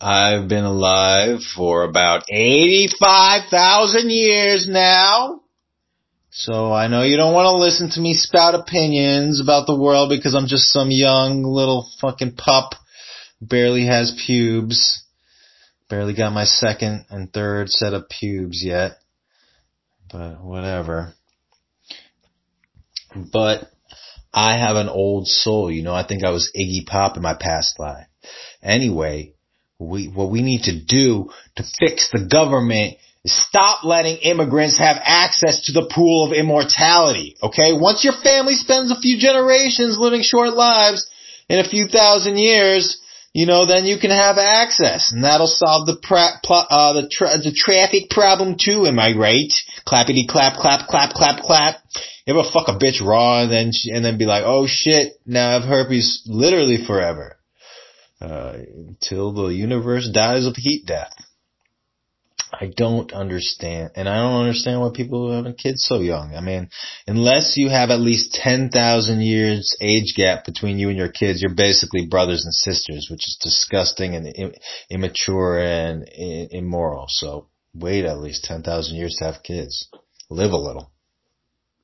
I've been alive for about 85,000 years now. So I know you don't want to listen to me spout opinions about the world because I'm just some young little fucking pup. Barely has pubes. Barely got my second and third set of pubes yet. But whatever. But I have an old soul, you know, I think I was Iggy Pop in my past life. Anyway, we, what we need to do to fix the government is stop letting immigrants have access to the pool of immortality. Okay. Once your family spends a few generations living short lives in a few thousand years, you know, then you can have access, and that'll solve the pra- pl- uh, the tra- the traffic problem too. Am I right? Clappity clap clap clap clap clap. You ever fuck a bitch raw and then and then be like, oh shit, now I have herpes literally forever uh, until the universe dies of heat death. I don't understand, and I don't understand why people are having kids so young. I mean, unless you have at least 10,000 years age gap between you and your kids, you're basically brothers and sisters, which is disgusting and Im- immature and immoral. So wait at least 10,000 years to have kids. Live a little.